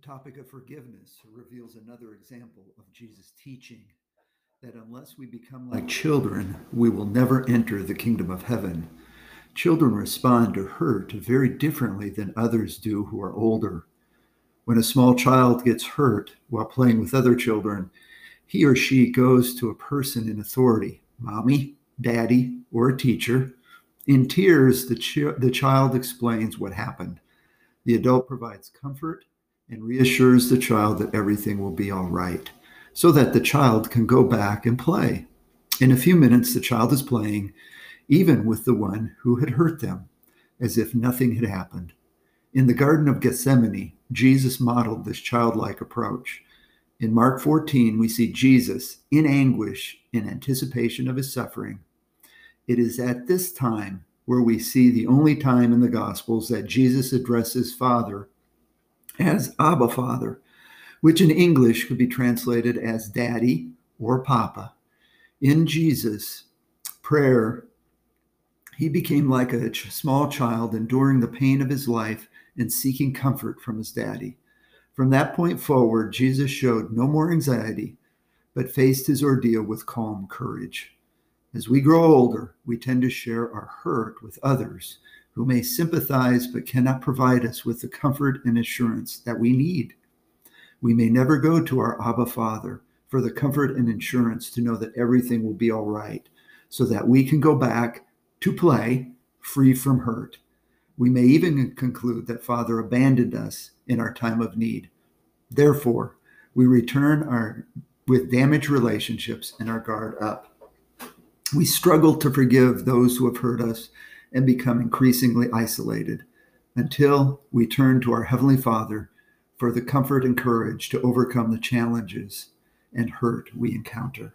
The topic of forgiveness reveals another example of Jesus' teaching that unless we become like children, we will never enter the kingdom of heaven. Children respond to hurt very differently than others do who are older. When a small child gets hurt while playing with other children, he or she goes to a person in authority, mommy, daddy, or a teacher. In tears, the, the child explains what happened. The adult provides comfort and reassures the child that everything will be all right so that the child can go back and play. In a few minutes, the child is playing, even with the one who had hurt them, as if nothing had happened. In the Garden of Gethsemane, Jesus modeled this childlike approach. In Mark 14, we see Jesus in anguish in anticipation of his suffering. It is at this time where we see the only time in the Gospels that Jesus addresses Father as Abba Father, which in English could be translated as Daddy or Papa. In Jesus' prayer, he became like a small child, enduring the pain of his life and seeking comfort from his daddy. From that point forward, Jesus showed no more anxiety, but faced his ordeal with calm courage. As we grow older, we tend to share our hurt with others who may sympathize but cannot provide us with the comfort and assurance that we need. We may never go to our Abba Father for the comfort and assurance to know that everything will be all right, so that we can go back to play free from hurt. We may even conclude that Father abandoned us in our time of need. Therefore, we return our with damaged relationships and our guard up. We struggle to forgive those who have hurt us and become increasingly isolated until we turn to our Heavenly Father for the comfort and courage to overcome the challenges and hurt we encounter.